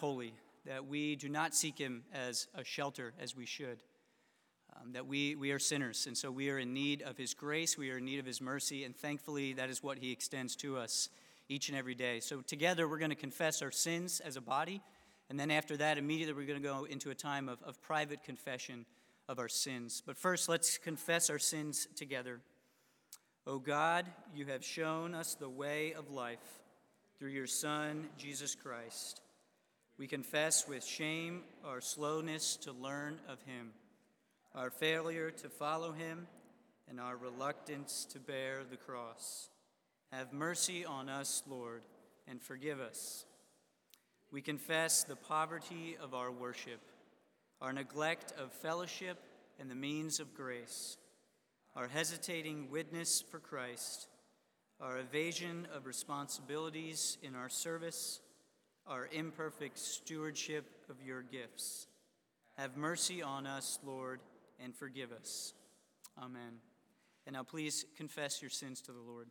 holy, that we do not seek him as a shelter as we should. Um, that we, we are sinners, and so we are in need of his grace, we are in need of his mercy, and thankfully that is what he extends to us each and every day. So together we're going to confess our sins as a body, and then after that, immediately we're going to go into a time of, of private confession of our sins. But first, let's confess our sins together. O God, you have shown us the way of life through your Son, Jesus Christ. We confess with shame our slowness to learn of him, our failure to follow him, and our reluctance to bear the cross. Have mercy on us, Lord, and forgive us. We confess the poverty of our worship, our neglect of fellowship and the means of grace, our hesitating witness for Christ, our evasion of responsibilities in our service our imperfect stewardship of your gifts. Have mercy on us, Lord, and forgive us. Amen. And now please confess your sins to the Lord.